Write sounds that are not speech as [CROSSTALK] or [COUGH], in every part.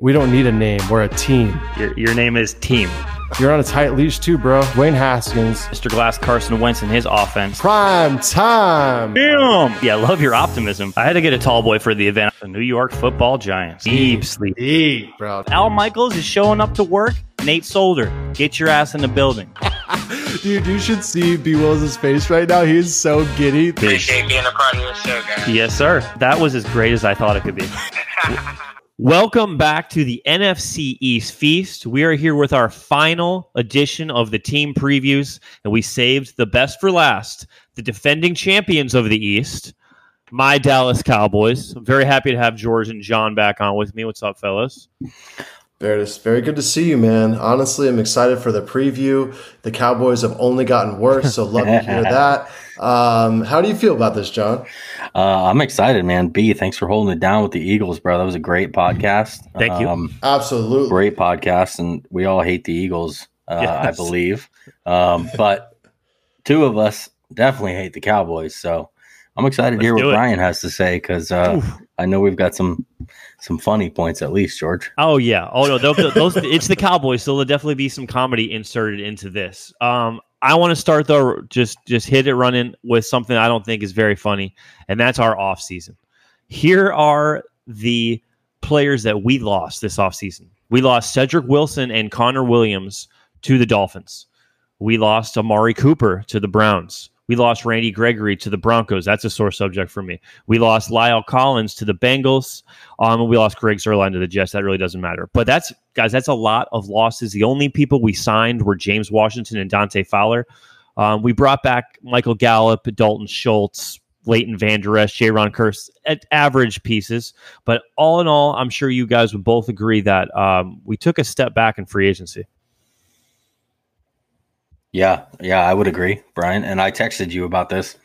We don't need a name. We're a team. Your, your name is Team. You're on a tight leash too, bro. Dwayne Haskins. Mr. Glass, Carson Wentz, and his offense. Prime time. Damn. Yeah, love your optimism. I had to get a tall boy for the event. The New York Football Giants. Deep sleep. Deep, bro. Al Michaels is showing up to work. Nate Solder, get your ass in the building. [LAUGHS] Dude, you should see B Wills' face right now. He's so giddy. Appreciate being a part of the show, guys. Yes, sir. That was as great as I thought it could be. [LAUGHS] Welcome back to the NFC East Feast. We are here with our final edition of the team previews, and we saved the best for last the defending champions of the East, my Dallas Cowboys. I'm very happy to have George and John back on with me. What's up, fellas? Beardis, very good to see you, man. Honestly, I'm excited for the preview. The Cowboys have only gotten worse, so love to hear [LAUGHS] that. Um, how do you feel about this, John? Uh, I'm excited, man. B, thanks for holding it down with the Eagles, bro. That was a great podcast. Thank you. Um, Absolutely. great podcast, and we all hate the Eagles, uh, I believe. Um, but two of us definitely hate the Cowboys. So I'm excited to hear what do it. Brian has to say because uh, I know we've got some some funny points at least, George. Oh yeah. Oh no. Those, those it's the Cowboys, so there'll definitely be some comedy inserted into this. Um, I want to start though, just just hit it running with something I don't think is very funny, and that's our off season. Here are the players that we lost this off season. We lost Cedric Wilson and Connor Williams to the Dolphins. We lost Amari Cooper to the Browns. We lost Randy Gregory to the Broncos. That's a sore subject for me. We lost La'el Collins to the Bengals. Um, we lost Greg Zuerlein to the Jets. That really doesn't matter. But that's guys, that's a lot of losses. The only people we signed were James Washington and Dante Fowler. Um, we brought back Michael Gallup, Dalton Schultz, Leighton Vander Esch, Ron Curse at average pieces. But all in all, I'm sure you guys would both agree that um, we took a step back in free agency. Yeah, yeah, I would agree, Brian. And I texted you about this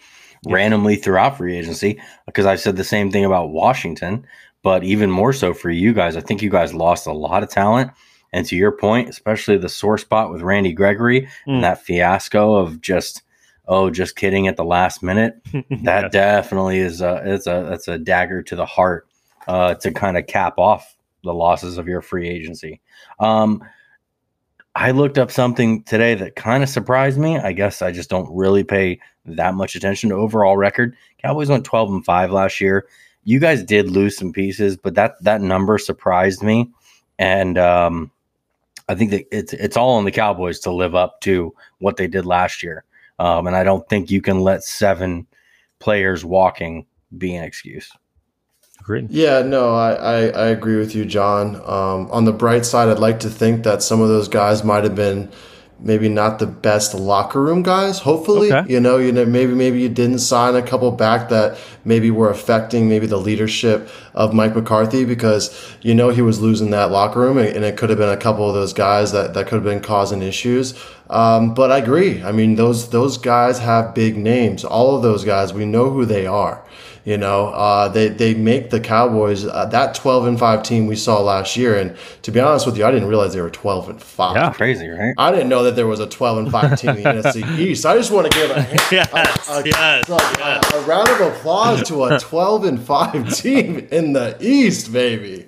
randomly throughout free agency because I said the same thing about Washington, but even more so for you guys. I think you guys lost a lot of talent. And to your point, especially the sore spot with Randy Gregory Mm. and that fiasco of just, oh, just kidding at the last minute. [LAUGHS] That Yes. definitely is a it's a that's a dagger to the heart uh, to kind of cap off the losses of your free agency. Um, I looked up something today that kind of surprised me. I guess I just don't really pay that much attention to overall record. Cowboys went 12 and 5 last year. You guys did lose some pieces, but that that number surprised me. And um, I think that it's it's all on the Cowboys to live up to what they did last year. Um, and I don't think you can let seven players walking be an excuse. Yeah, no, I, I, I agree with you, John. Um, on the bright side, I'd like to think that some of those guys might have been maybe not the best locker room guys. Hopefully, Okay. you know, you know, maybe maybe you didn't sign a couple back that maybe were affecting maybe the leadership of Mike McCarthy because you know he was losing that locker room, and, and it could have been a couple of those guys that that could have been causing issues. Um, but I agree. I mean, those those guys have big names. All of those guys, we know who they are. You know, uh, they they make the Cowboys uh, that twelve and five team we saw last year. And to be honest with you, I didn't realize they were twelve and five. Yeah. Crazy, right? I didn't know that there was a 12 and 5 team in the [LAUGHS] NFC East. I just want to give a, [LAUGHS] Yes, a, yes, a- a round of applause to a [LAUGHS] 12 and 5 team in the East, baby.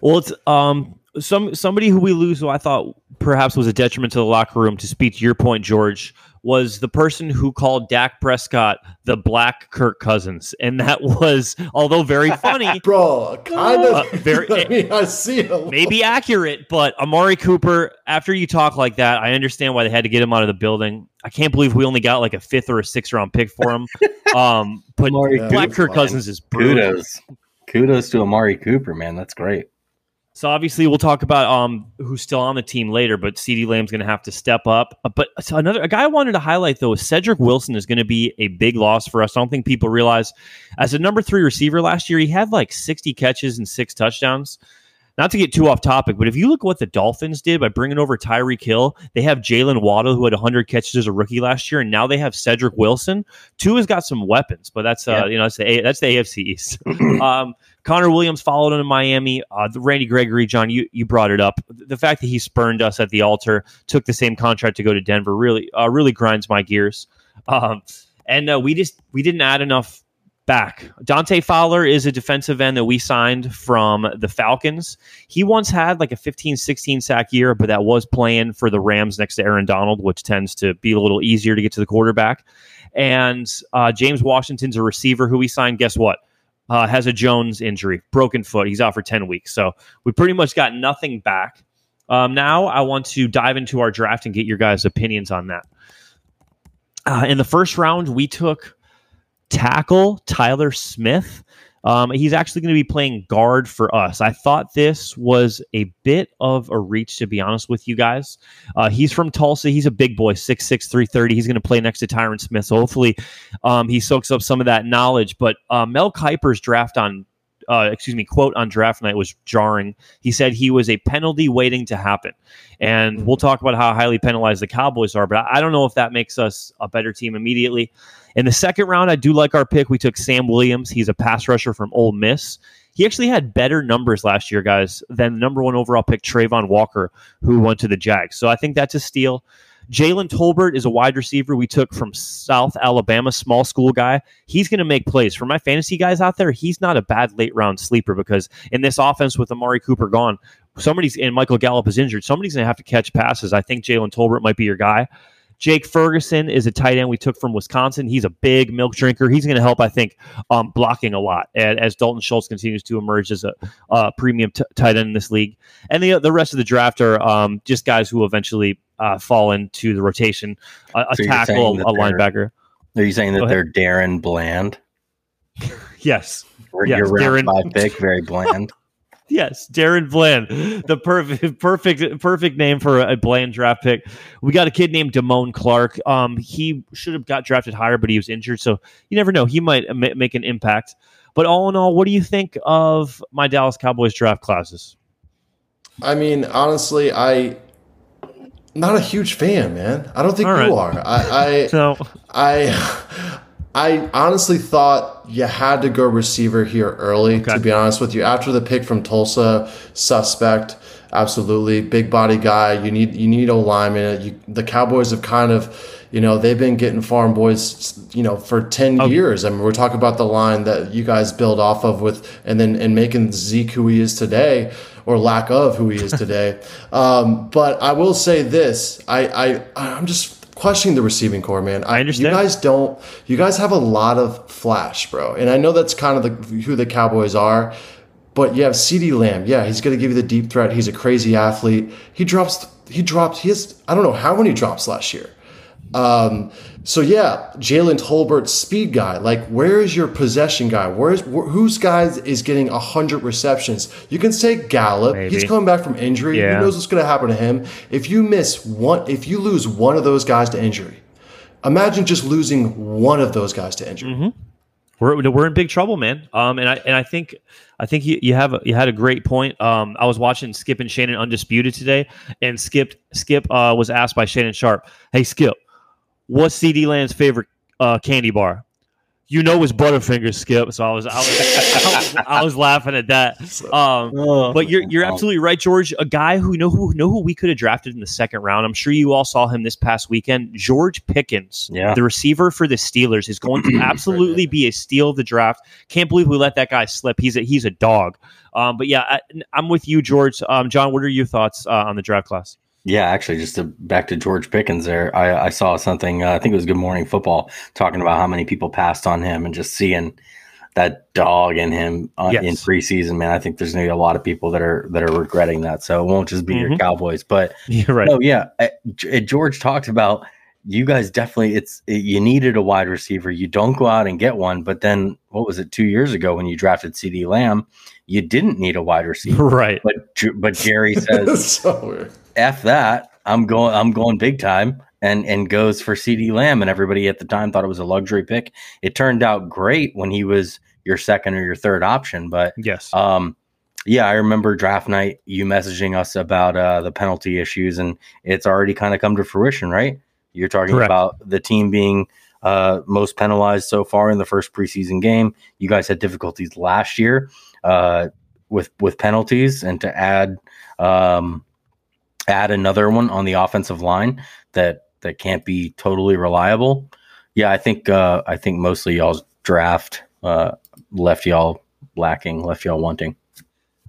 Well, it's um some somebody who we lose who I thought perhaps was a detriment to the locker room. To speak to your point, George, was the person who called Dak Prescott the Black Kirk Cousins, and that was although very funny. [LAUGHS] Bro, kind of. Uh, very- [LAUGHS] I mean, I see it. Maybe accurate, but Amari Cooper, after you talk like that, I understand why they had to get him out of the building. I can't believe we only got like a fifth or a sixth round pick for him. [LAUGHS] Um, but Amari Black Cooper, Kirk Cousins is brutal. Kudos. Kudos to Amari Cooper, man. That's great. So obviously we'll talk about um who's still on the team later, but CeeDee Lamb's going to have to step up. Uh, But so another a guy I wanted to highlight though is Cedric Wilson is going to be a big loss for us. I don't think people realize as a number three receiver last year, he had like 60 catches and six touchdowns. Not to get too off topic, but if you look at what the Dolphins did by bringing over Tyreek Hill, they have Jaylen Waddle who had 100 catches as a rookie last year, and now they have Cedric Wilson. Tua has got some weapons, but that's uh, Yeah. you know that's the A- that's the AFC East. [CLEARS THROAT] um, Connor Williams followed him in Miami. Uh, Randy Gregory, John, you you brought it up. The fact that he spurned us at the altar, took the same contract to go to Denver, really uh, really grinds my gears. Um, and uh, we just we didn't add enough back. Dante Fowler is a defensive end that we signed from the Falcons. He once had like a 15 16 sack year, but that was playing for the Rams next to Aaron Donald, which tends to be a little easier to get to the quarterback. And uh, James Washington's a receiver who we signed. Guess what? Uh, has a Jones injury, broken foot. He's out for 10 weeks. So we pretty much got nothing back. Um, now I want to dive into our draft and get your guys' opinions on that. Uh, in the first round, we took tackle Tyler Smith. Um, he's actually going to be playing guard for us. I thought this was a bit of a reach, to be honest with you guys. Uh, he's from Tulsa. He's a big boy, 6'6, 330. He's going to play next to Tyron Smith. So hopefully um, he soaks up some of that knowledge. But uh, Mel Kiper's draft on, uh, excuse me, quote on draft night was jarring. He said he was a penalty waiting to happen. And we'll talk about how highly penalized the Cowboys are, but I I don't know if that makes us a better team immediately. In the second round, I do like our pick. We took Sam Williams. He's a pass rusher from Ole Miss. He actually had better numbers last year, guys, than number one overall pick, Travon Walker, who went to the Jags. So I think that's a steal. Jalen Tolbert is a wide receiver we took from South Alabama, small school guy. He's going to make plays. For my fantasy guys out there, he's not a bad late round sleeper because in this offense with Amari Cooper gone, somebody's and Michael Gallup is injured. Somebody's going to have to catch passes. I think Jalen Tolbert might be your guy. Jake Ferguson is a tight end we took from Wisconsin. He's a big milk drinker. He's going to help, I think, um, blocking a lot as, as Dalton Schultz continues to emerge as a uh, premium t- tight end in this league. And the the rest of the draft are um, just guys who eventually uh, fall into the rotation. A, a So tackle, a linebacker. Are you saying that they're DaRon Bland? [LAUGHS] Yes, Or Yes, your Darren- pick, very bland. [LAUGHS] Yes, DaRon Bland, the perfect, [LAUGHS] perfect, perfect name for a Bland draft pick. We got a kid named Damone Clark. Um, he should have got drafted higher, but he was injured, so you never know. He might ma- make an impact. But all in all, what do you think of my Dallas Cowboys draft classes? I mean, honestly, I not a huge fan, man. I don't think All you are. I, I [LAUGHS] So, I I honestly thought you had to go receiver here early. Okay. To be honest with you, after the pick from Tulsa, suspect, absolutely big body guy. You need you need a lineman. You, the Cowboys have kind of. You know they've been getting farm boys, you know, for ten Oh. years. I mean, we're talking about the line that you guys build off of with, and then and making Zeke who he is today, or lack of who he is today. [LAUGHS] um, but I will say this: I, I I'm just questioning the receiving corps, man. I understand. You guys don't. You guys have a lot of flash, bro, and I know that's kind of the, who the Cowboys are. But you have CeeDee Lamb. Yeah, he's going to give you the deep threat. He's a crazy athlete. He drops. He dropped. He has. I don't know how many drops last year. Um, so yeah, Jalen Tolbert, speed guy. Like, where is your possession guy? Where's wh- whose guys is getting hundred receptions? You can say Gallup. Maybe. He's coming back from injury. Yeah. Who knows what's going to happen to him? If you miss one, if you lose one of those guys to injury, imagine just losing one of those guys to injury. Mm-hmm. we're we're in big trouble, man. Um, and I and I think I think you, you have a, you had a great point. Um, I was watching Skip and Shannon undisputed today, and Skip Skip uh, was asked by Shannon Sharpe, "Hey Skip, what's CeeDee Lamb's favorite uh, candy bar?" You know it's Butterfingers, Skip. So I was I was, I was, [LAUGHS] I was laughing at that. Um, [LAUGHS] but you're you're absolutely right, George. A guy who know who know who we could have drafted in the second round. I'm sure you all saw him this past weekend. George Pickens, Yeah. the receiver for the Steelers, is going to [CLEARS THROAT] absolutely be a steal of the draft. Can't believe we let that guy slip. He's a he's a dog. Um, but yeah, I, I'm with you, George. Um, John, what are your thoughts uh, on the draft class? Yeah, actually, just to, back to George Pickens there, I, I saw something. Uh, I think it was Good Morning Football talking about how many people passed on him and just seeing that dog in him uh, Yes. in preseason. Man, I think there's going to be a lot of people that are that are regretting that. So it won't just be your Mhm. Cowboys, but [LAUGHS] You're right. no, yeah. uh, G- George talked about you guys definitely it's you needed a wide receiver. You don't go out and get one, but then what was it two years ago when you drafted CeeDee Lamb? You didn't need a wide receiver, [LAUGHS] right? But but Jerry [LAUGHS] says, so weird. "F that! I'm going. I'm going big time." And and goes for CeeDee Lamb, and everybody at the time thought it was a luxury pick. It turned out great when he was your second or your third option, but yes, um, yeah, I remember draft night you messaging us about uh, the penalty issues, and it's already kind of come to fruition, right? You're talking Correct. about the team being uh, most penalized so far in the first preseason game. You guys had difficulties last year uh, with with penalties, and to add um, add another one on the offensive line that that can't be totally reliable. Yeah, I think uh, I think mostly y'all's draft uh, left y'all lacking, left y'all wanting.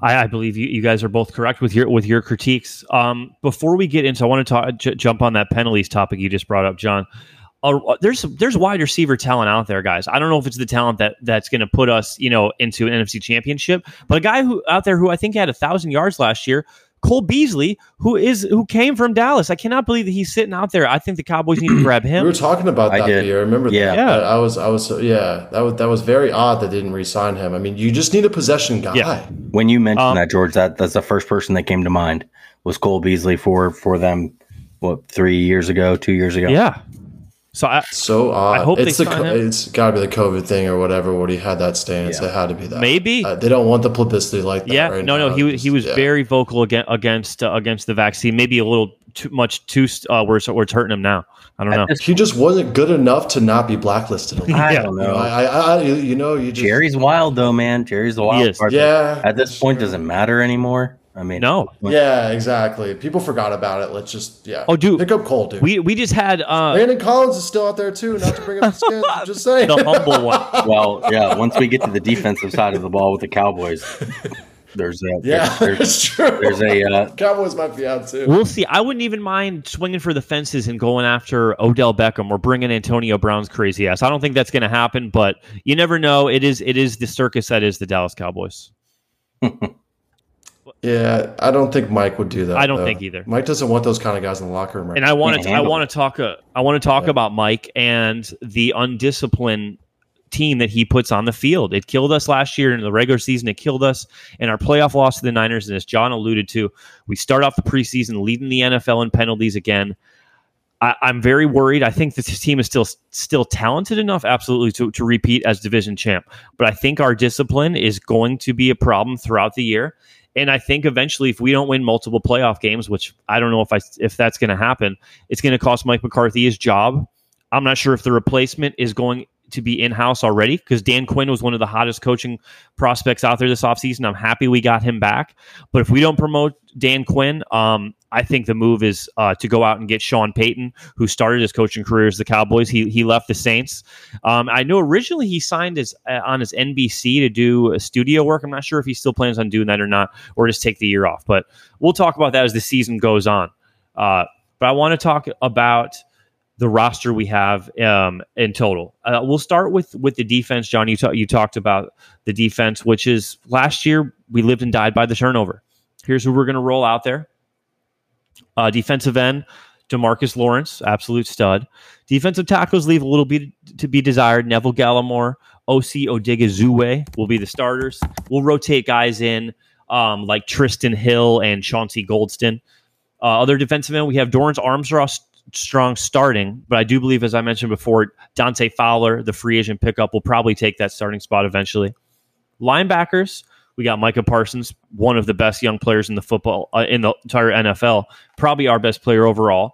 I, I believe you, you guys are both correct with your with your critiques. Um, before we get into, I want to talk, j- jump on that penalties topic you just brought up, John. Uh, there's there's wide receiver talent out there, guys. I don't know if it's the talent that that's going to put us, you know, into an NFC Championship, but a guy who out there who I think had a thousand yards last year, Cole Beasley, who is who came from Dallas. I cannot believe that he's sitting out there. I think the Cowboys need to [CLEARS THROAT] grab him. We were talking about I that. did. I remember Yeah. that. Yeah. I, I was, I was, yeah, that was that was very odd that they didn't re-sign him. I mean, you just need a possession guy. Yeah. When you mentioned Um, that, George, that that's the first person that came to mind was Cole Beasley for for them. What three years ago, two years ago? yeah. So I, So odd. I hope it's they the sign him. it's got to be the COVID thing or whatever. Where he had that stance, Yeah. it had to be that. Maybe. uh, they don't want the publicity like that. yeah, right no, now. no, he was he was yeah. very vocal against against uh, against the vaccine. Maybe a little too much too uh, where it's, where it's hurting him now. I don't know. At this, He just wasn't good enough to not be blacklisted. [LAUGHS] I don't know, know. I, I, I, you know, you just Jerry's wild though, man. Jerry's the wild He Yeah. At this point, doesn't matter anymore? I mean, No. Yeah, exactly. People forgot about it. Let's just yeah. Oh, dude. pick up Cole, dude. We we just had uh, Landon Collins is still out there too. Not to bring up the skins, I'm just saying. [LAUGHS] the humble one. Well, yeah. Once we get to the defensive side of the ball with the Cowboys, there's a yeah, there's, it's true. there's a uh, Cowboys might be out too. We'll see. I wouldn't even mind swinging for the fences and going after Odell Beckham or bringing Antonio Brown's crazy ass. I don't think that's going to happen, but you never know. It is it is the circus that is the Dallas Cowboys. [LAUGHS] Yeah, I don't think Mike would do that. I don't though. think either. Mike doesn't want those kind of guys in the locker room. Right And I want to I want to talk uh, I want to talk Yeah. about Mike and the undisciplined team that he puts on the field. It killed us last year in the regular season. It killed us in our playoff loss to the Niners. And as John alluded to, we start off the preseason leading the NFL in penalties again. I, I'm very worried. I think this team is still still talented enough, absolutely, to, to repeat as division champ. But I think our discipline is going to be a problem throughout the year. And I think eventually, if we don't win multiple playoff games, which I don't know if I if that's going to happen, it's going to cost Mike McCarthy his job. I'm not sure if the replacement is going to be in house already because Dan Quinn was one of the hottest coaching prospects out there this offseason. I'm happy we got him back. But if we don't promote Dan Quinn, um, I think the move is uh, to go out and get Sean Payton, who started his coaching career as the Cowboys. He he left the Saints. Um, I know originally he signed his uh, on his NBC to do studio work. I'm not sure if he still plans on doing that or not, or just take the year off. But we'll talk about that as the season goes on. Uh, but I want to talk about the roster we have um, in total. Uh, we'll start with with the defense, John. You ta- you talked about the defense, which is last year we lived and died by the turnover. Here's who we're going to roll out there. Uh, defensive end, Demarcus Lawrence, absolute stud. Defensive tackles leave a little bit to be desired. Neville Gallimore, Osa Odighizuwa will be the starters. We'll rotate guys in um, like Trysten Hill and Chauncey Golston. Uh, other defensive end, we have Dorance Armstrong strong starting, but I do believe, as I mentioned before, Dante Fowler, the free agent pickup, will probably take that starting spot eventually. Linebackers, we got Micah Parsons, one of the best young players in the football uh, in the entire NFL, probably our best player overall.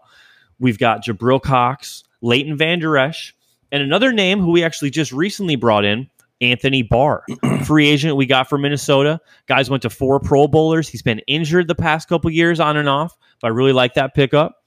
We've got Jabril Cox, Leighton Vander Esch, and another name who we actually just recently brought in, Anthony Barr, [CLEARS THROAT] free agent we got from Minnesota. Guys went to four Pro Bowlers. He's been injured the past couple years on and off, but I really like that pickup.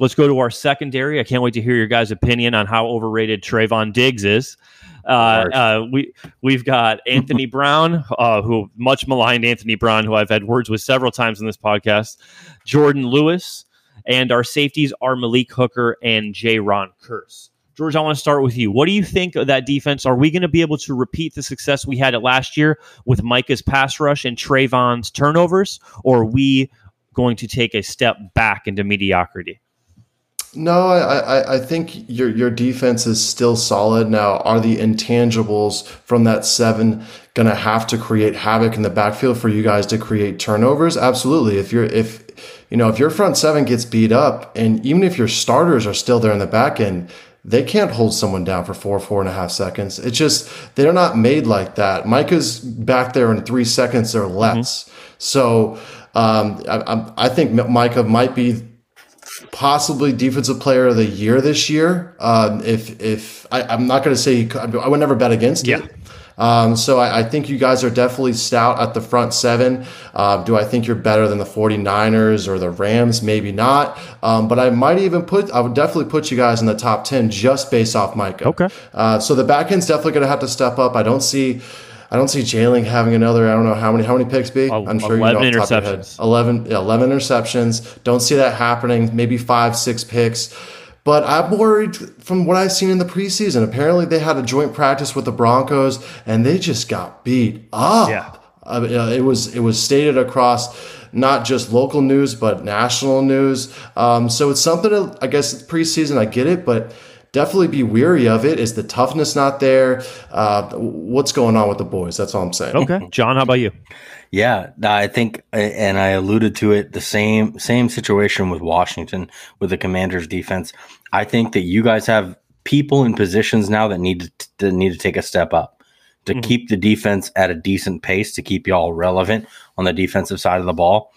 Let's go to our secondary. I can't wait to hear your guys' opinion on how overrated Trevon Diggs is. Uh, uh, we we've got [LAUGHS] Anthony Brown, uh, who much maligned Anthony Brown, who I've had words with several times in this podcast. Jourdan Lewis, and our safeties are Malik Hooker and J. Ron Curse. George, I want to start with you. What do you think of that defense? Are we going to be able to repeat the success we had at last year with Micah's pass rush and Trevon's turnovers, or are we going to take a step back into mediocrity? No, I, I, I think your your defense is still solid. Now, are the intangibles from that seven gonna have to create havoc in the backfield for you guys to create turnovers? Absolutely. If you're if you know if your front seven gets beat up, and even if your starters are still there in the back end, they can't hold someone down for four, four and a half seconds. It's just they're not made like that. Micah's back there in three seconds or less. Mm-hmm. So um, I, I think Micah might be possibly defensive player of the year this year. Um, if if I, am not going to say I would never bet against yeah. it. Um, so I, I, think you guys are definitely stout at the front seven. Uh, do I think you're better than the 49ers or the Rams? Maybe not. Um, but I might even put, I would definitely put you guys in the top 10 just based off Micah. Okay. Uh, so the back end's definitely going to have to step up. I don't see. I don't see Jalen having another. I don't know how many how many picks be. I'm sure eleven you know interceptions. 11, yeah, 11 interceptions. Don't see that happening. Maybe five, six picks. But I'm worried from what I've seen in the preseason. Apparently, they had a joint practice with the Broncos, and they just got beat up. Yeah, uh, it was it was stated across not just local news but national news. Um, so it's something. To, I guess preseason, I get it, but definitely be weary of it. Is the toughness not there? Uh, what's going on with the boys? That's all I'm saying. Okay, John, how about you? Yeah, I think, and I alluded to it, the same same situation with Washington with the Commanders' defense. I think that you guys have people in positions now that need to, that need to take a step up to mm-hmm. keep the defense at a decent pace to keep y'all relevant on the defensive side of the ball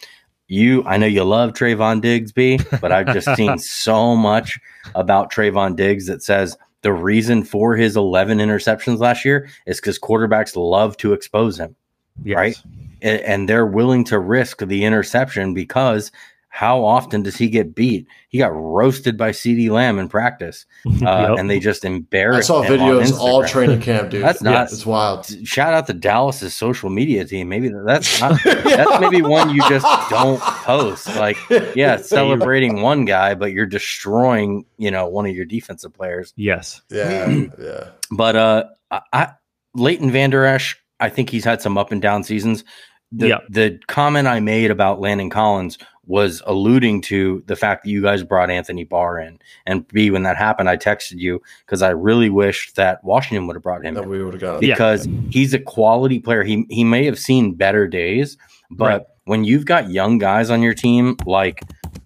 you I know you love Trevon Diggs, B, but I've just [LAUGHS] seen so much about Trevon Diggs that says the reason for his 11 interceptions last year is because quarterbacks love to expose him, yes. right? And, and they're willing to risk the interception because how often does he get beat? He got roasted by CeeDee Lamb in practice, [LAUGHS] uh, yep. and they just embarrassed. I saw videos all training camp, dude. [LAUGHS] That's not. It's wild. Shout out to Dallas's social media team. Maybe that's [LAUGHS] not. that's maybe one you just don't post. Like, yeah, celebrating one guy, but you're destroying, you know, one of your defensive players. Yes. Yeah. [CLEARS THROAT] yeah. But uh, I, Leighton Vander Esch, I think he's had some up and down seasons. The, yeah. the comment I made about Landon Collins was alluding to the fact that you guys brought Anthony Barr in. And B, when that happened, I texted you because I really wished that Washington would have brought him. That we would have got because yeah. he's a quality player. He he may have seen better days, but right. when you've got young guys on your team like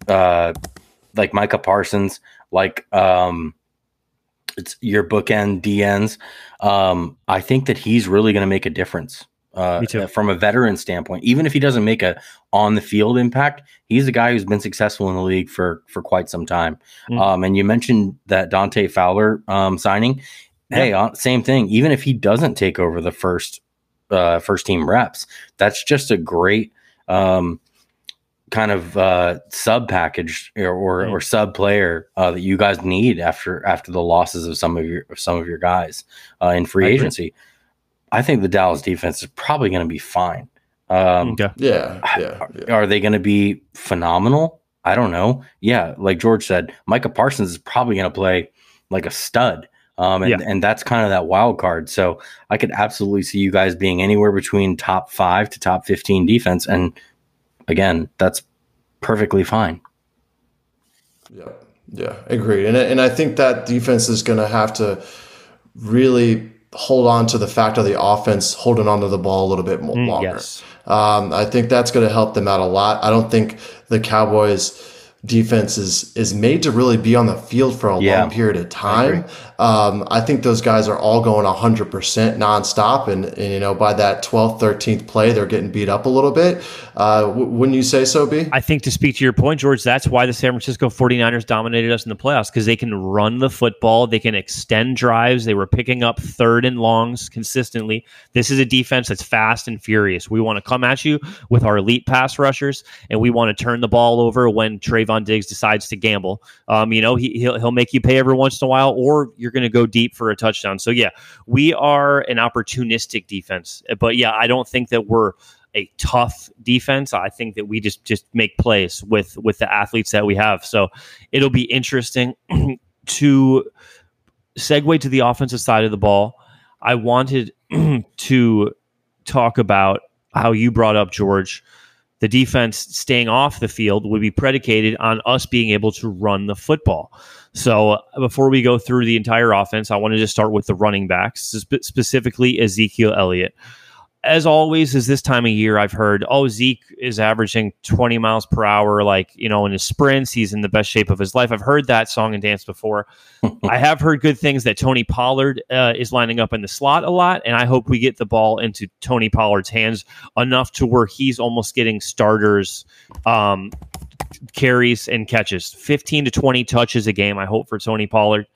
uh like Micah Parsons, like um it's your bookend DNs, um, I think that he's really going to make a difference uh, from a veteran standpoint. Even if he doesn't make a on the field impact, he's a guy who's been successful in the league for for quite some time. Mm. Um, and you mentioned that Dante Fowler um, signing. Yeah. Hey, uh, same thing. Even if he doesn't take over the first uh, first team reps, that's just a great um, kind of uh, sub package or or, mm. or sub player uh, that you guys need after after the losses of some of your of some of your guys uh, in free agency. I think the Dallas defense is probably going to be fine. Um, okay. Yeah, yeah, yeah. Are they going to be phenomenal? I don't know. Yeah, like George said, Micah Parsons is probably going to play like a stud. Um, and, yeah. and that's kind of that wild card. So I could absolutely see you guys being anywhere between top five to top 15 defense. And again, that's perfectly fine. Yeah. Yeah. Agreed. And, and I think that defense is going to have to really hold on to the fact of the offense holding onto the ball a little bit more mm, longer. Yes. Um, I think that's going to help them out a lot. I don't think the Cowboys defense is is made to really be on the field for a yeah, long period of time. I, um, I think those guys are all going 100% nonstop. And, and, you know, by that 12th, 13th play, they're getting beat up a little bit. Uh, w- wouldn't you say so, B? I think to speak to your point, George, that's why the San Francisco 49ers dominated us in the playoffs because they can run the football, they can extend drives. They were picking up third and longs consistently. This is a defense that's fast and furious. We want to come at you with our elite pass rushers, and we want to turn the ball over when Trevon Diggs decides to gamble. Um, you know, he, he'll, he'll make you pay every once in a while, or you're going to go deep for a touchdown. So yeah, we are an opportunistic defense, but yeah, I don't think that we're a tough defense. I think that we just just make plays with with the athletes that we have. So it'll be interesting [CLEARS THROAT] to segue to the offensive side of the ball. I wanted [CLEARS THROAT] to talk about how you brought up George the defense staying off the field would be predicated on us being able to run the football. So uh, before we go through the entire offense, I want to just start with the running backs, spe- specifically Ezekiel Elliott as always, is this time of year, I've heard, oh, Zeke is averaging 20 miles per hour, like, you know, in his sprints. He's in the best shape of his life. I've heard that song and dance before. [LAUGHS] I have heard good things that Tony Pollard uh, is lining up in the slot a lot. And I hope we get the ball into Tony Pollard's hands enough to where he's almost getting starters, um, carries, and catches 15 to 20 touches a game. I hope for Tony Pollard.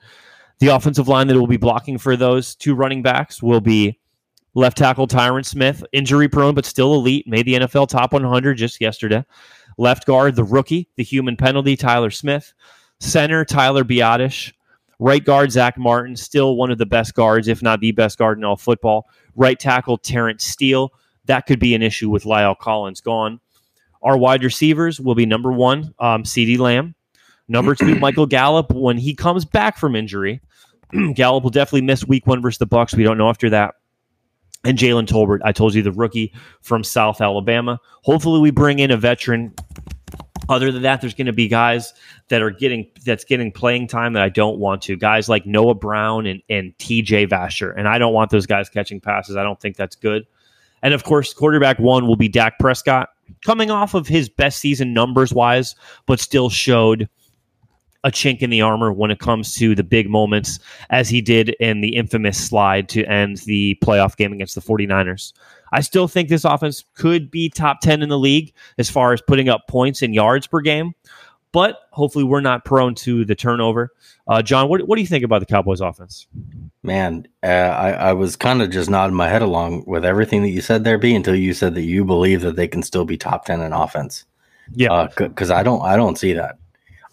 The offensive line that will be blocking for those two running backs will be Left tackle Tyron Smith, injury prone but still elite, made the NFL top 100 just yesterday. Left guard, the rookie, the human penalty, Tyler Smith. Center, Tyler Biadasz. Right guard, Zack Martin, still one of the best guards, if not the best guard in all football. Right tackle, Terence Steele. That could be an issue with La'el Collins gone. Our wide receivers will be number one, um, CeeDee Lamb. Number two, [CLEARS THROAT] Michael Gallup. When he comes back from injury, [CLEARS THROAT] Gallup will definitely miss week one versus the Bucs. We don't know after that and Jalen Tolbert. I told you the rookie from South Alabama. Hopefully, we bring in a veteran. Other than that, there's going to be guys that are getting that's getting playing time that I don't want to. Guys like Noah Brown and, and TJ Vasher. And I don't want those guys catching passes. I don't think that's good. And of course, quarterback one will be Dak Prescott, coming off of his best season numbers wise, but still showed a chink in the armor when it comes to the big moments, as he did in the infamous slide to end the playoff game against the 49ers. I still think this offense could be top 10 in the league as far as putting up points and yards per game, but hopefully we're not prone to the turnover. Uh, John, what, what do you think about the Cowboys offense? Man, uh, I, I was kind of just nodding my head along with everything that you said there, B, until you said that you believe that they can still be top 10 in offense. Yeah. Because uh, I don't, I don't see that.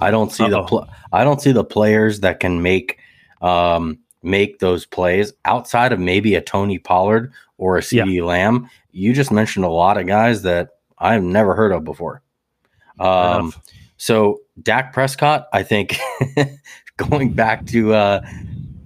I don't see Uh-oh. the pl- I don't see the players that can make um, make those plays outside of maybe a Tony Pollard or a CeeDee yeah. Lamb. You just mentioned a lot of guys that I've never heard of before. Um, so Dak Prescott, I think, [LAUGHS] going back to uh,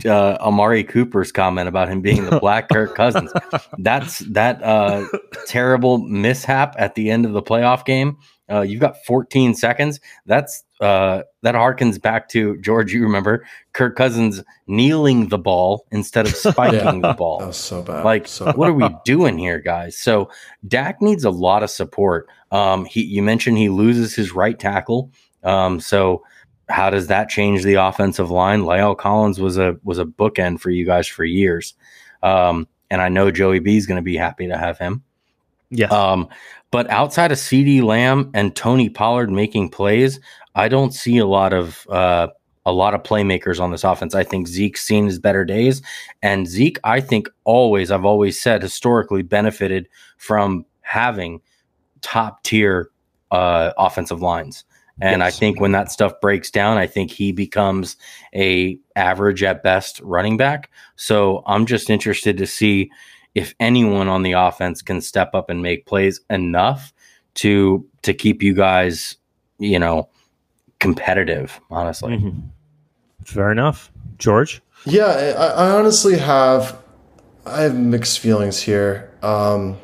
uh, Amari Cooper's comment about him being the black Kirk Cousins, [LAUGHS] that's that uh, terrible mishap at the end of the playoff game. Uh, you've got 14 seconds. That's uh, that harkens back to George. You remember Kirk Cousins kneeling the ball instead of [LAUGHS] spiking yeah, the ball. That was so bad. Like, so what are we doing here, guys? So Dak needs a lot of support. Um, he, you mentioned he loses his right tackle. Um, so how does that change the offensive line? La'el Collins was a was a bookend for you guys for years, um, and I know Joey B is going to be happy to have him. Yeah. Um, but outside of CeeDee Lamb and Tony Pollard making plays, I don't see a lot of uh, a lot of playmakers on this offense. I think Zeke's seen his better days, and Zeke, I think always, I've always said historically benefited from having top tier uh, offensive lines. And yes. I think when that stuff breaks down, I think he becomes a average at best running back. So I'm just interested to see if anyone on the offense can step up and make plays enough to to keep you guys, you know, competitive. Honestly, mm-hmm. fair enough, George. Yeah, I, I, honestly have I have mixed feelings here. Um,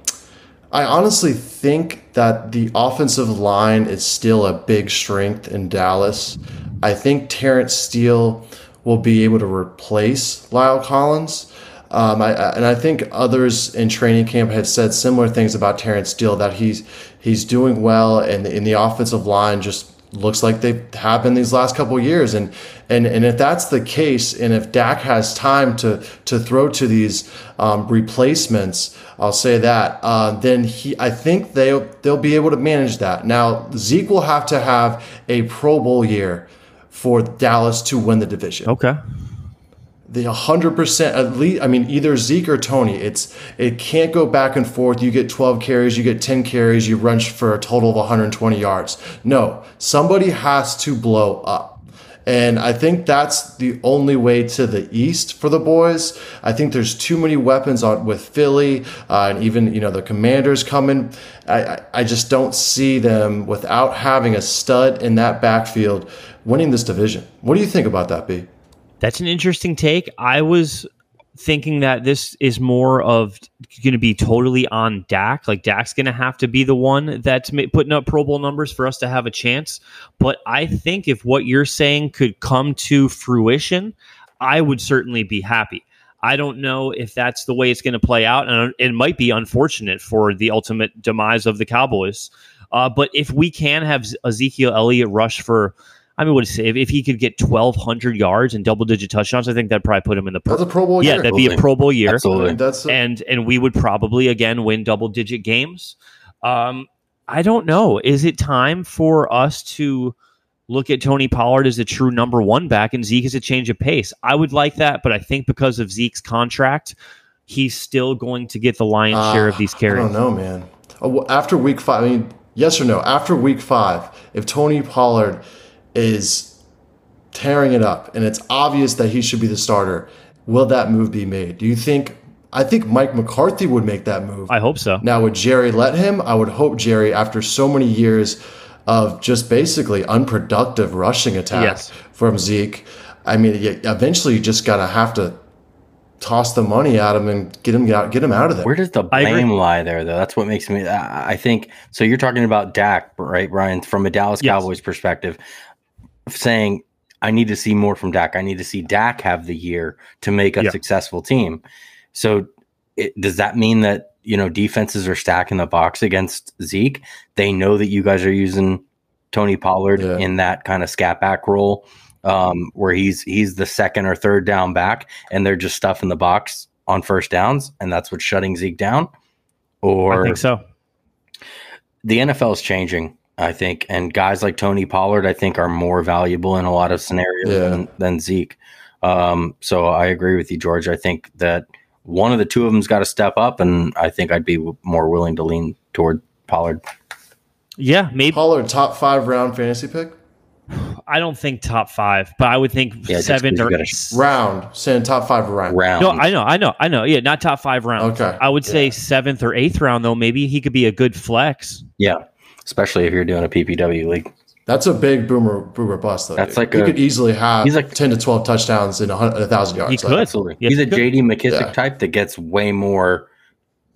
I honestly think that the offensive line is still a big strength in Dallas. I think Terence Steele will be able to replace La'el Collins. Um, I, and I think others in training camp have said similar things about Terence Steele that he's he's doing well, and in the offensive line just looks like they have been these last couple years. And and and if that's the case, and if Dak has time to to throw to these um, replacements, I'll say that. Uh, then he, I think they they'll be able to manage that. Now Zeke will have to have a Pro Bowl year for Dallas to win the division. Okay the 100% at least i mean either zeke or tony it's it can't go back and forth you get 12 carries you get 10 carries you run for a total of 120 yards no somebody has to blow up and I think that's the only way to the east for the boys. I think there's too many weapons on with Philly uh, and even you know the Commanders coming. I, I just don't see them without having a stud in that backfield winning this division. What do you think about that, B? That's an interesting take. I was thinking that this is more of going to be totally on Dak. Like Dak's going to have to be the one that's putting up Pro Bowl numbers for us to have a chance. But I think if what you're saying could come to fruition, I would certainly be happy. I don't know if that's the way it's going to play out, and it might be unfortunate for the ultimate demise of the Cowboys. Uh, but if we can have Ezekiel Elliott rush for I mean, what is if, if he could get twelve hundred yards and double digit touchdowns, I think that'd probably put him in the. pro, That's a Pro Bowl yeah, year. that'd be a Pro Bowl year. Absolutely. That's a- and and we would probably again win double digit games. Um, I don't know. Is it time for us to look at Tony Pollard as a true number one back and Zeke as a change of pace? I would like that, but I think because of Zeke's contract, he's still going to get the lion's share of these I carries. don't know, man. Uh, After week five, I mean, yes or no? After week five, if Tony Pollard is tearing it up and it's obvious that he should be the starter, will that move be made? Do you think? I think Mike McCarthy would make that move. I hope so. Now, would Jerry let him? I would hope Jerry, after so many years of just basically unproductive rushing attack Yes. from Zeke, I mean, eventually you just gotta have to toss the money at him and get him out, get him out of there. Where does the I agree. blame lie there, though? That's what makes me. I I think so. You're talking about Dak, right, Brian, from a Dallas Yes. Cowboys perspective, saying I need to see more from Dak. I need to see Dak have the year to make a Yeah. successful team. So, it, does that mean that you know defenses are stacking the box against Zeke? They know that you guys are using Tony Pollard Yeah. in that kind of scat back role, um, where he's he's the second or third down back, and they're just stuffing the box on first downs, and that's what's shutting Zeke down. Or I think so. the NFL is changing, I think, and guys like Tony Pollard, I think, are more valuable in a lot of scenarios Yeah. than, than Zeke. Um, so I agree with you, George. I think that one of the two of them's got to step up, and I think I'd be w- more willing to lean toward Pollard. Yeah, maybe. Pollard, top five round fantasy pick? I don't think top five, but I would think Yeah, just seven 'cause you or gotta Round. Saying top five round. Round. No, I know, I know, I know. Yeah, not top five round. Okay, I would say seventh or eighth round though. Maybe he could be a good flex. yeah, especially if you're doing a PPW league. That's a big boomer boomer bust though. That's dude. like he a- could easily have he's like- ten to twelve touchdowns in a, thousand yards. He could. Absolutely, Yes, he's a could. JD McKissic Yeah. type that gets way more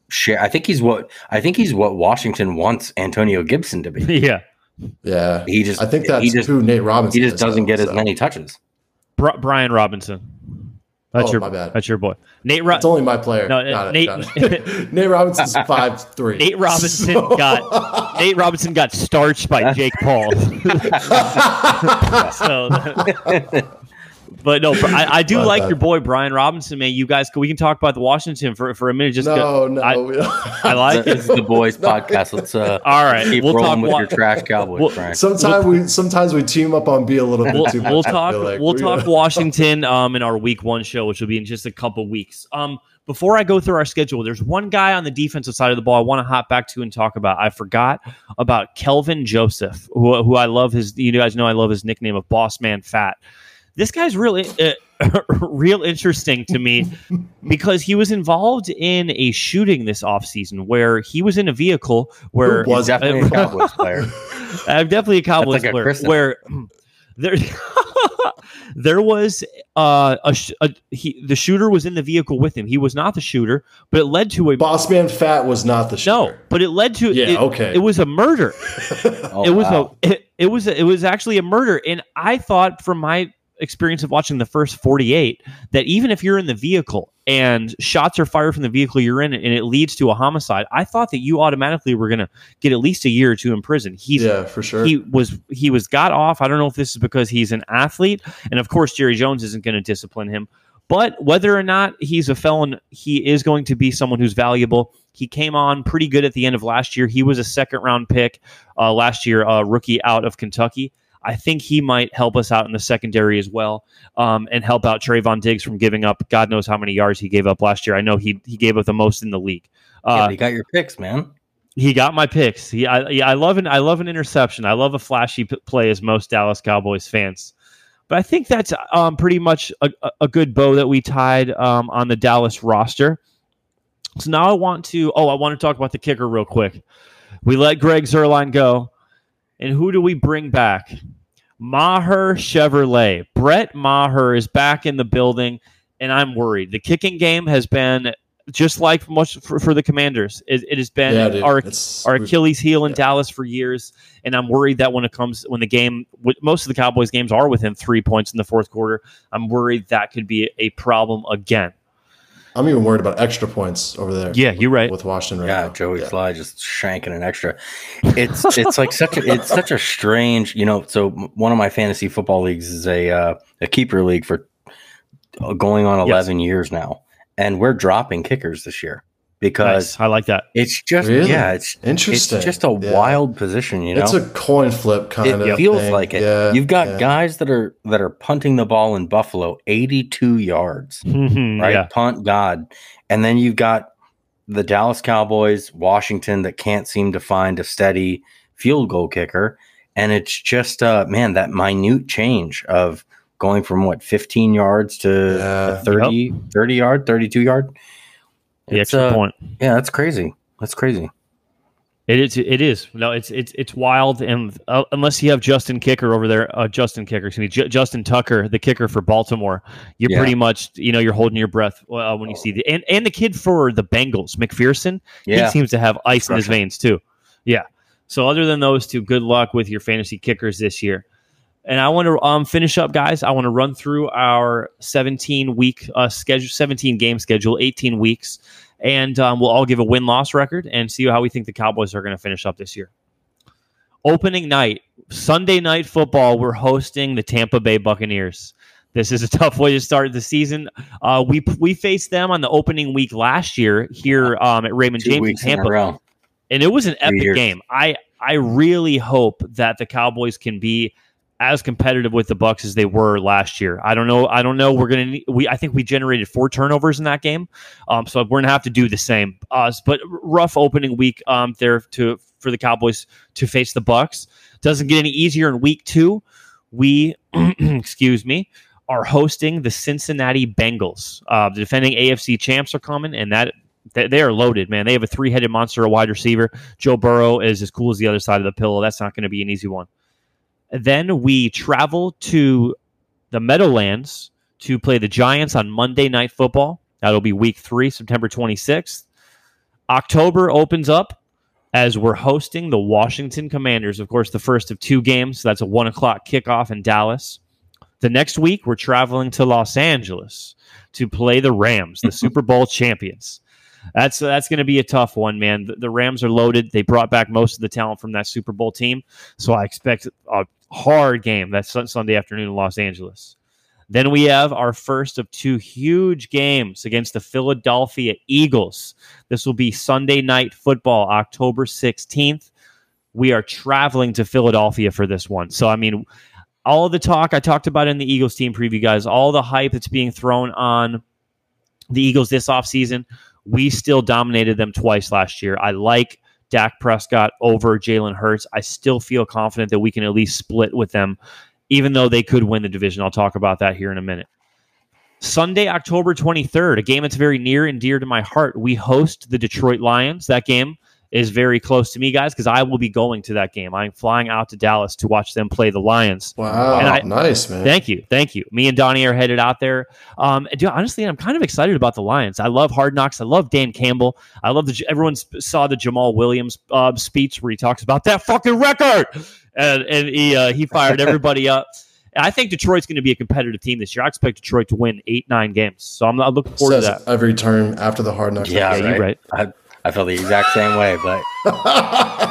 share. I think he's what I think he's what Washington wants Antonio Gibson to be. [LAUGHS] yeah, Yeah, He just I think that's he just who Nate Robinson. he just is, doesn't though, get as many touches. Brian Robinson. That's Oh, your my bad. That's your boy. Nate. Ro- It's only my player. No, Got it, Nate- it. [LAUGHS] Nate Robinson's five three. Nate Robinson [LAUGHS] got Nate Robinson got starched by [LAUGHS] Jake Paul. so, but no, I, I do My like bad. your boy Brian Robinson, man. You guys, we can talk about the Washington for for a minute. Just no, go- no, I. I like this it. is the boys [LAUGHS] podcast. Let's uh, All right, keep we'll rolling talk with wa- your trash Cowboys, We'll- Brian. Sometimes we sometimes we team up on B a little bit we'll, too much. we'll talk. like. We'll talk [LAUGHS] Washington um, in our week one show, which will be in just a couple weeks. Um, before I go through our schedule, there's one guy on the defensive side of the ball I want to hop back to and talk about. I forgot about Kelvin Joseph, who, who I love his. You guys know I love his nickname of Boss Man Fat. This guy's really uh, [LAUGHS] real interesting to me [LAUGHS] because he was involved in a shooting this offseason where he was in a vehicle where Who was He's [LAUGHS] definitely a Cowboys player. I'm definitely a Cowboys like player. Kristen. Where there, there was uh, a, a he, the shooter was in the vehicle with him. He was not the shooter, but it led to a Boss Man Fat was not the shooter. no. But it led to Yeah, it, okay. It was a murder. Oh, it was wow. a it, it was a, it was actually a murder, and I thought from my experience of watching the first 48 that even if you're in the vehicle and shots are fired from the vehicle you're in and it leads to a homicide i thought that you automatically were going to get at least a year or two in prison he's yeah, for sure. he was he was got off. I don't know if this is because he's an athlete, and of course Jerry Jones isn't going to discipline him. But whether or not he's a felon, he is going to be someone who's valuable. He came on pretty good at the end of last year. He was a second round pick uh, last year, uh, rookie out of Kentucky. I think he might help us out in the secondary as well, um, and help out Trevon Diggs from giving up God knows how many yards he gave up last year. I know he he gave up the most in the league. Yeah, Uh, you got your picks, man. he got my picks. He, I, yeah, I love an I love an interception. I love a flashy p- play as most Dallas Cowboys fans. But I think that's um, pretty much a, a- a good bow that we tied um, on the Dallas roster. So now I want to. Oh, I want to talk about the kicker real quick. We let Greg Zuerlein go, and who do we bring back? Maher Chevrolet. Brett Maher is back in the building. and I'm worried. The kicking game has been just like much for, for the Commanders. It, it has been Yeah, dude, our our Achilles heel in yeah. Dallas for years, and I'm worried that when it comes when the game, most of the Cowboys games are within three points in the fourth quarter. I'm worried that could be a problem again. I'm even worried about extra points over there. Yeah, you're right. With Washington right yeah, now. Joey Yeah. Slye just shanking an extra. It's it's like such a it's such a strange, you know. So one of my fantasy football leagues is a uh, a keeper league for uh, going on Yes. eleven years now, and we're dropping kickers this year because Nice. I like that. it's just Really? yeah, it's Interesting. it's just a Yeah. wild position, you know. It's a coin flip kind it of. feels thing. like it. Yeah, You've got yeah. guys that are that are punting the ball in Buffalo 82 yards, [LAUGHS] right? Mm-hmm. yeah. Punt God. And then you've got the Dallas Cowboys, Washington that can't seem to find a steady field goal kicker. And it's just uh man, that minute change of going from what 15 yards to Yeah. a 30 30 yard, 32 yard. The It's, extra uh, point. Yeah, that's crazy. That's crazy. It is. It is. No, it's it's it's wild. And uh, unless you have Justin Kicker over there, uh, Justin Kicker, excuse me, J- Justin Tucker, the kicker for Baltimore, you're Yeah. pretty much you know you're holding your breath uh, when you see the and and the kid for the Bengals, McPherson, Yeah. he seems to have ice in his veins too. Yeah. So other than those two, good luck with your fantasy kickers this year. And I want to um, finish up, guys. I want to run through our 17 week uh, schedule, 17 game schedule, 18 weeks, and um, we'll all give a win loss record and see how we think the Cowboys are going to finish up this year. Opening night, Sunday night football. We're hosting the Tampa Bay Buccaneers. This is a [LAUGHS] tough way to start the season. Uh, we we faced them on the opening week last year here um, at Raymond Two James in weeks in a Tampa and it was an epic years. game. I I really hope that the Cowboys can be as competitive with the Bucs as they were last year. I don't know. I don't know. We're gonna we I think we generated four turnovers in that game, um, so we're gonna have to do the same. Uh, but rough opening week um there to for the Cowboys to face the Bucs doesn't get any easier in week two. We [CLEARS THROAT] excuse me are hosting the Cincinnati Bengals. Uh, the defending AFC champs are coming, and that they are loaded, man. They have a three headed monster, a wide receiver. Joe Burrow is as cool as the other side of the pillow. That's not going to be an easy one. Then we travel to the Meadowlands to play the Giants on Monday Night Football. That'll be week three, September 26th. October opens up as we're hosting the Washington Commanders. Of course, the first of two games. So That's a one o'clock kickoff in Dallas. The next week, we're traveling to Los Angeles to play the Rams, the [LAUGHS] Super Bowl champions. That's that's going to be a tough one, man. The, the Rams are loaded. They brought back most of the talent from that Super Bowl team, so I expect a hard game. That's Sunday afternoon in Los Angeles. Then we have our first of two huge games against the Philadelphia Eagles. This will be Sunday night football, October 16th. We are traveling to Philadelphia for this one. So, I mean, all the talk I talked about in the Eagles team preview, guys, all the hype that's being thrown on the Eagles this offseason, we still dominated them twice last year. I like Dak Prescott over Jalen Hurts. I still feel confident that we can at least split with them, even though they could win the division. I'll talk about that here in a minute. Sunday, October 23rd, a game that's very near and dear to my heart. We host the Detroit Lions. That game is very close to me, guys, because I will be going to that game. I'm flying out to Dallas to watch them play the Lions. Wow, And I- nice man. Thank you, thank you. Me and Donnie are headed out there. Um, dude, honestly, I'm kind of excited about the Lions. I love Hard Knocks. I love Dan Campbell. I love the everyone saw the Jamaal Williams uh, speech where he talks about that fucking record, and and he uh, he fired [LAUGHS] everybody up. I think Detroit's going to be a competitive team this year. I expect Detroit to win eight, nine games. So I'm, I'm looking forward Says to that. every turn after the hard knocks. Yeah, Yeah, you're right. I, I felt the exact same way, but [LAUGHS]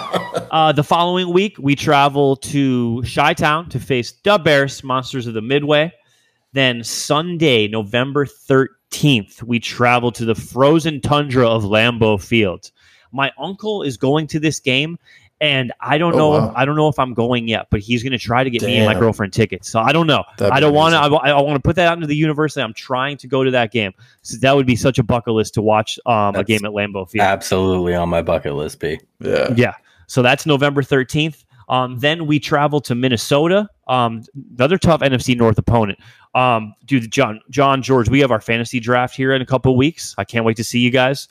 Uh, the following week, we travel to Chi Town to face the Bears, Monsters of the Midway. Then Sunday, November 13th, we travel to the frozen tundra of Lambeau Field. My uncle is going to this game, and I don't Oh, know. wow. I don't know if I'm going yet, but he's going to try to get me and my girlfriend tickets. So I don't know. That'd I don't want to. I. I want to put that out into the universe. that I'm trying to go to that game. So that would be such a bucket list to watch um, a game at Lambeau Field. absolutely on my bucket list, B. yeah. Yeah. So that's November 13th. Um, then we travel to Minnesota. Um, another tough NFC North opponent. Um, dude, John, John, George, we have our fantasy draft here in a couple weeks. I can't wait to see you guys.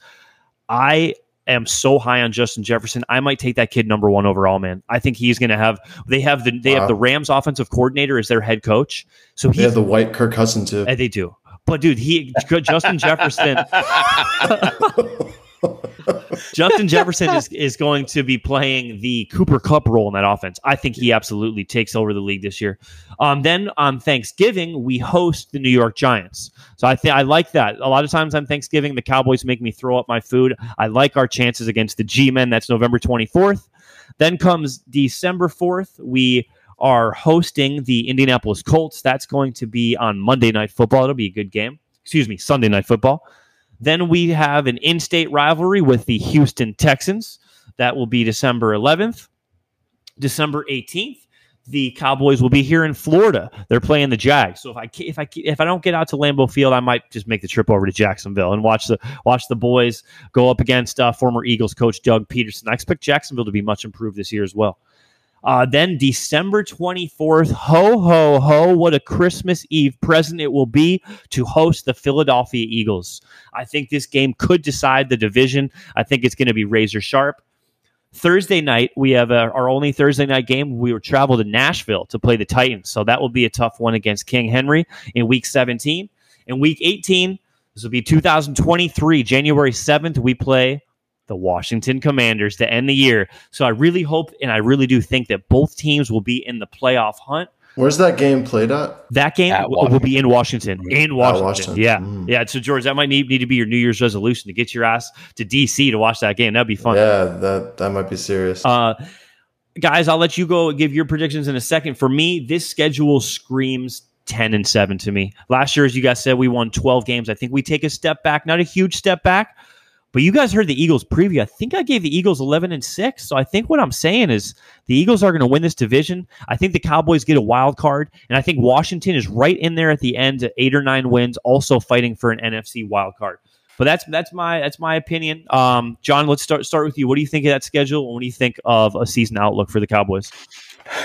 I am so high on Justin Jefferson. I might take that kid number one overall, man. I think he's going to have. They have the they Wow. have the Rams offensive coordinator as their head coach. So They he have the white Kirk Cousin too. uh, they do. But dude, he Justin Jefferson. [LAUGHS] [LAUGHS] Justin [LAUGHS] Jefferson is, is going to be playing the Cooper Kupp role in that offense. I think he absolutely takes over the league this year. Um, then on Thanksgiving, we host the New York Giants. So I think I like that. A lot of times on Thanksgiving, the Cowboys make me throw up my food. I like our chances against the G Men. That's November 24th. Then comes December 4th. We are hosting the Indianapolis Colts. That's going to be on Monday Night Football. It'll be a good game. Excuse me, Sunday Night Football. Then we have an in state rivalry with the Houston Texans. That will be December 11th. December 18th, the Cowboys will be here in Florida. They're playing the Jags. So if I if I if I don't get out to Lambeau Field, I might just make the trip over to Jacksonville and watch the watch the boys go up against uh, former Eagles coach Doug Pederson. I expect Jacksonville to be much improved this year as well. Uh, then December 24th, ho, ho, ho, what a Christmas Eve present it will be to host the Philadelphia Eagles. I think this game could decide the division. I think it's going to be razor sharp. Thursday night, we have a, our only Thursday night game. We will travel to Nashville to play the Titans. So that will be a tough one against King Henry in week 17. In week 18, this will be 2023, January 7th, we play the Washington Commanders to end the year. So I really hope and I really do think that both teams will be in the playoff hunt. Where's that game played at? That game w- will be in Washington. In Washington. Washington. Yeah. Mm. Yeah. So, George, that might need, need to be your New Year's resolution to get your ass to DC to watch that game. That'd be fun. Yeah, that that might be serious. Uh, guys, I'll let you go give your predictions in a second. For me, this schedule screams 10 and 7 to me. Last year, as you guys said, we won 12 games. I think we take a step back, not a huge step back, but you guys heard the Eagles preview. I think I gave the Eagles 11 and 6. So I think what I'm saying is the Eagles are going to win this division. I think the Cowboys get a wild card. And I think Washington is right in there at the end, eight or nine wins, also fighting for an NFC wild card. But that's that's my that's my opinion. Um, John, let's start start with you. What do you think of that schedule? And what do you think of a season outlook for the Cowboys?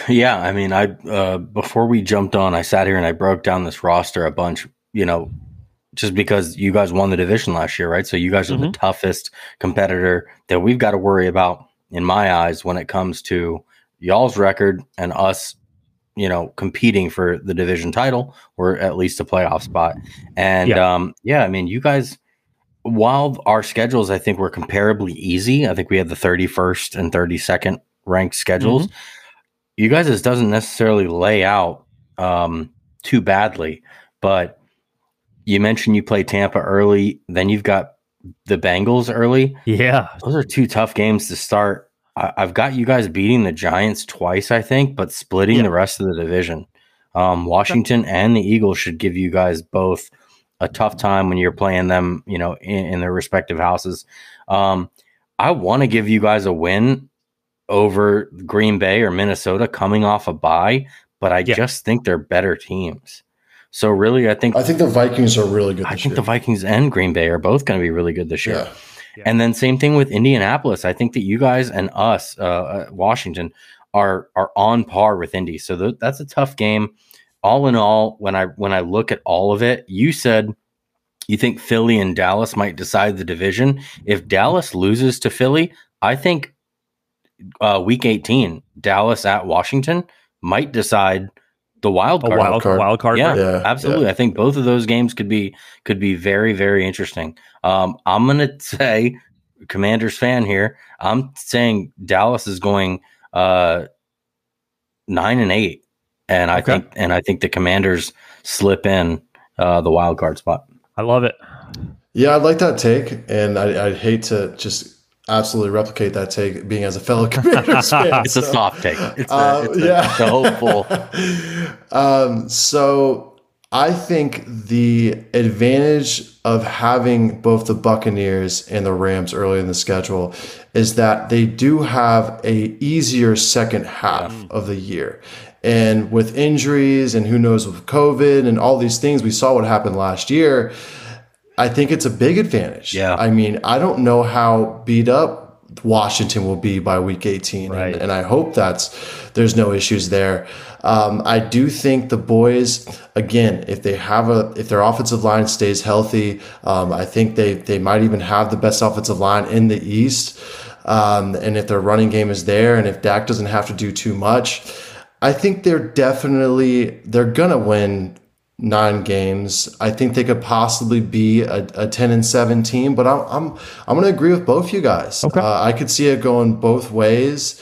Yeah, I mean, I uh, before we jumped on, I sat here and I broke down this roster a bunch. You know, just because you guys won the division last year, right? So you guys are the toughest competitor that we've got to worry about, in my eyes, when it comes to y'all's record and us, you know, competing for the division title or at least a playoff spot. And Yeah. um, yeah, I mean, you guys, while our schedules, I think, were comparably easy, I think we had the 31st and 32nd ranked schedules. You guys, this doesn't necessarily lay out um, too badly, but you mentioned you play Tampa early, then you've got the Bengals early. Yeah. Those are two tough games to start. I, I've got you guys beating the Giants twice, I think, but splitting Yeah. the rest of the division. Um, Washington and the Eagles should give you guys both a tough time when you're playing them, you know, in, in their respective houses. Um, I want to give you guys a win over Green Bay or Minnesota coming off a bye, but I Yeah. just think they're better teams. So really, I think I think the Vikings are really good. I This think year. the Vikings and Green Bay are both going to be really good this year. Yeah. And then same thing with Indianapolis. I think that you guys and us, uh, uh, Washington, are are on par with Indy. So th- that's a tough game. All in all, when I when I look at all of it, you said you think Philly and Dallas might decide the division. If Dallas loses to Philly, I think uh, Week 18, Dallas at Washington might decide the wild A card. wild, card. wild card. Yeah, Yeah, absolutely. I think both of those games could be could be very very interesting. Um, I'm gonna [LAUGHS] say, Commanders fan here. I'm saying Dallas is going uh, nine and eight, and I Okay. think and I think the Commanders slip in uh, the wild card spot. I love it. Yeah, I'd like that take, and I, I'd hate to just absolutely replicate that take, being as a fellow [LAUGHS] Commanders fan. It's a so- soft take. It's a, Uh, it's a, yeah. it's a hopeful. [LAUGHS] um, so I think the advantage of having both the Buccaneers and the Rams early in the schedule is that they do have a easier second half of the year. And with injuries and who knows with COVID and all these things, we saw what happened last year. I think it's a big advantage. Yeah. I mean, I don't know how beat up Washington will be by week 18. Right. And, and I hope that's there's no issues there. Um, I do think the boys, again, if they have a if their offensive line stays healthy, um, I think they they might even have the best offensive line in the East. Um, and if their running game is there, and if Dak doesn't have to do too much, I think they're definitely they're gonna win nine games. I think they could possibly be a, a ten and seven team, but I'm I'm I'm going to agree with both you guys. Okay. Uh, I could see it going both ways.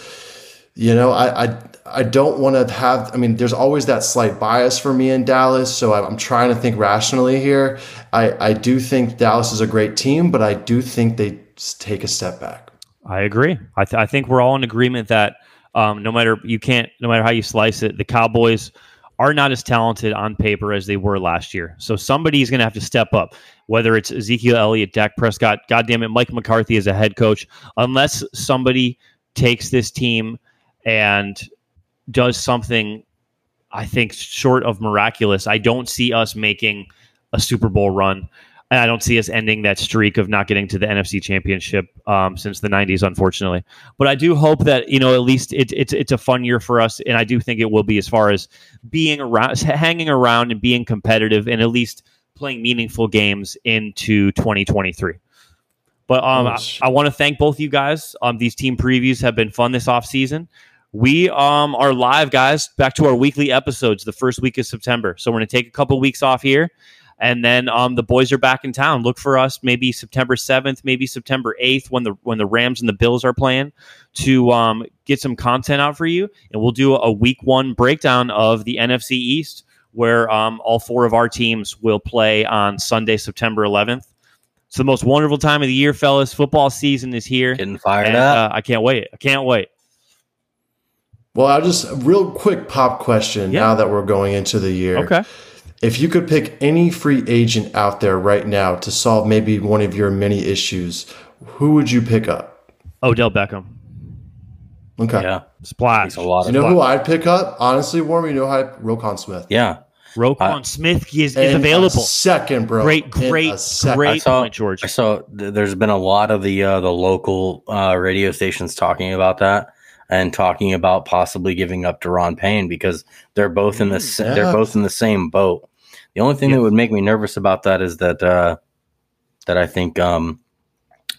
You know, I I, I don't want to have. I mean, there's always that slight bias for me in Dallas, so I'm trying to think rationally here. I I do think Dallas is a great team, but I do think they take a step back. I agree. I, th- I think we're all in agreement that um, no matter you can't, no matter how you slice it, the Cowboys are not as talented on paper as they were last year. So somebody's going to have to step up, whether it's Ezekiel Elliott, Dak Prescott, God damn it, Mike McCarthy as a head coach. Unless somebody takes this team and does something, I think, short of miraculous, I don't see us making a Super Bowl run. And I don't see us ending that streak of not getting to the NFC Championship um, since the '90s, unfortunately. But I do hope that you know at least it, it's it's a fun year for us, and I do think it will be as far as being around, hanging around, and being competitive, and at least playing meaningful games into 2023. But um, I, I want to thank both you guys. Um, these team previews have been fun this off season. We um are live, guys. Back to our weekly episodes the first week of September. So we're gonna take a couple weeks off here, and then um the boys are back in town. Look for us maybe September seventh, maybe September eighth when the when the Rams and the Bills are playing to um get some content out for you, and we'll do a week one breakdown of the NFC East where um all four of our teams will play on Sunday, September eleventh. It's the most wonderful time of the year, fellas. Football season is here. Getting fired and, up. Uh, I can't wait. I can't wait. Well, I'll just real quick pop question Yeah. now that we're going into the year. Okay. If you could pick any free agent out there right now to solve maybe one of your many issues, who would you pick up? Odell Beckham. Okay. Yeah, Splash. Makes a lot You of know who I'd pick up? Honestly, Warm, you know how I, Roquan Smith. yeah. Roquan Smith is, is In a available. second, bro. Great, great, a great I saw- point, George. I saw th- there's been a lot of the uh, the local uh, radio stations talking about that and talking about possibly giving up Daron Payne because they're both in the sa- yeah. they're both in the same boat. The only thing Yeah. that would make me nervous about that is that uh, that I think um,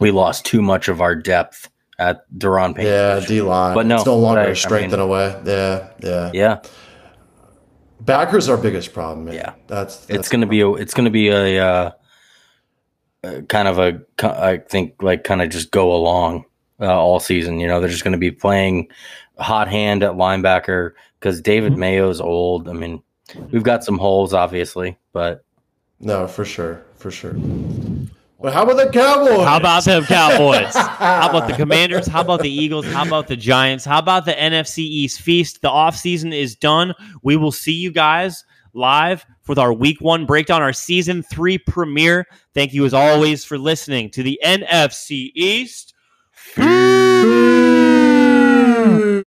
we lost too much of our depth at Daron Payne. Yeah, D line. But no, it's no longer I- a strength I in a way. Yeah, yeah. yeah. Backers our biggest problem, man. Yeah. That's, that's it's gonna be a it's gonna be a, uh, uh, kind of a I think like kind of just go along uh, all season. You know, they're just gonna be playing hot hand at linebacker because David Mhm. Mayo's old. I mean, we've got some holes obviously, but no, for sure, for sure. But how about the Cowboys? How about them Cowboys? How about the Commanders? How about the Eagles? How about the Giants? How about the NFC East feast? The offseason is done. We will see you guys live with our week one breakdown, our season three premiere. Thank you as always for listening to the NFC East.